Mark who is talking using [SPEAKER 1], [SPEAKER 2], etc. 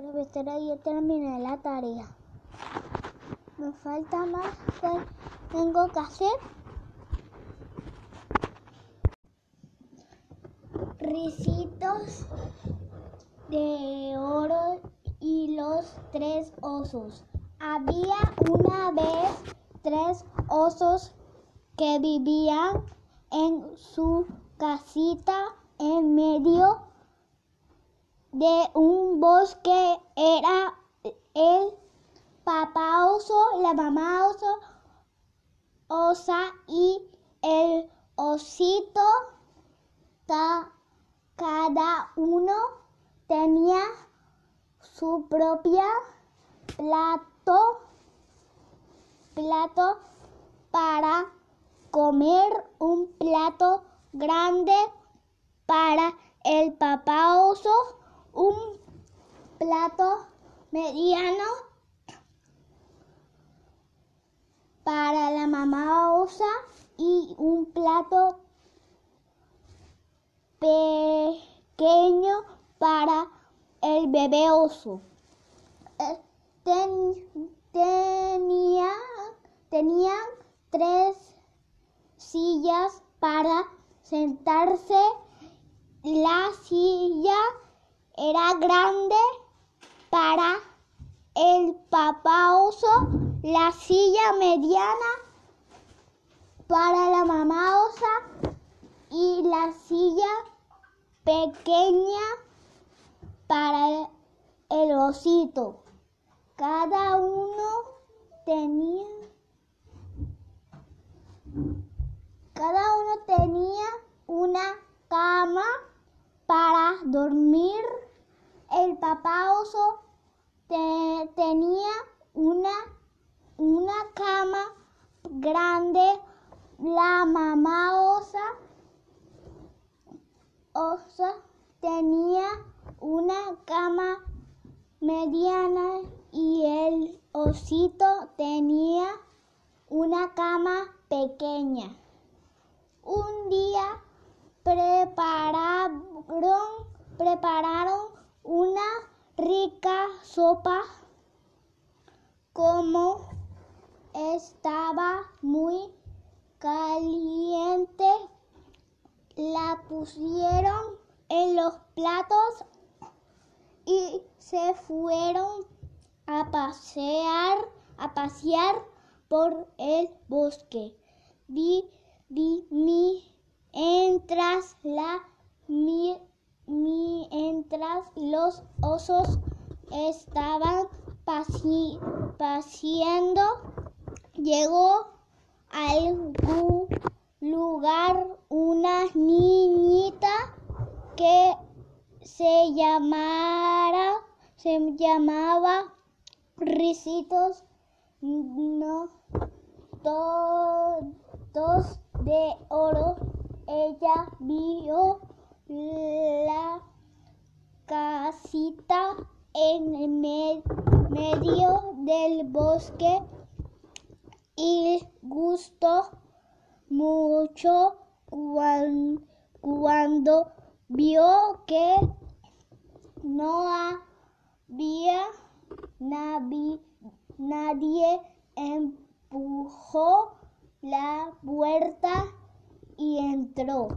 [SPEAKER 1] Profesora, ya terminé la tarea. Me falta más que tengo que hacer. Ricitos de oro y los tres osos. Había una vez tres osos que vivían en su casita en medio de un bosque. Era el papá oso, la mamá oso, osa y el osito. Cada uno tenía su propia plato, plato para comer un plato grande para el papá oso, plato mediano para la mamá osa y un plato pequeño para el bebé oso. Eh, tenía, tenían tres sillas para sentarse. La silla era grande para el papá oso, la silla mediana para la mamá osa y la silla pequeña para el osito. Cada uno tenía cada uno tenía una cama para dormir. El papá oso tenía una, una cama grande. La mamá osa, tenía una cama mediana y el osito tenía una cama pequeña. Un día prepararon, prepararon una rica sopa como estaba muy caliente. La pusieron en los platos y se fueron a pasear a pasear por el bosque. Vi, vi mientras la mi, los osos estaban paseando. Llegó a algún lugar una niñita que se llamara se llamaba Ricitos no todos de oro. Ella vio la en medio del bosque y gustó mucho cuando vio que no había nadie empujó la puerta y entró.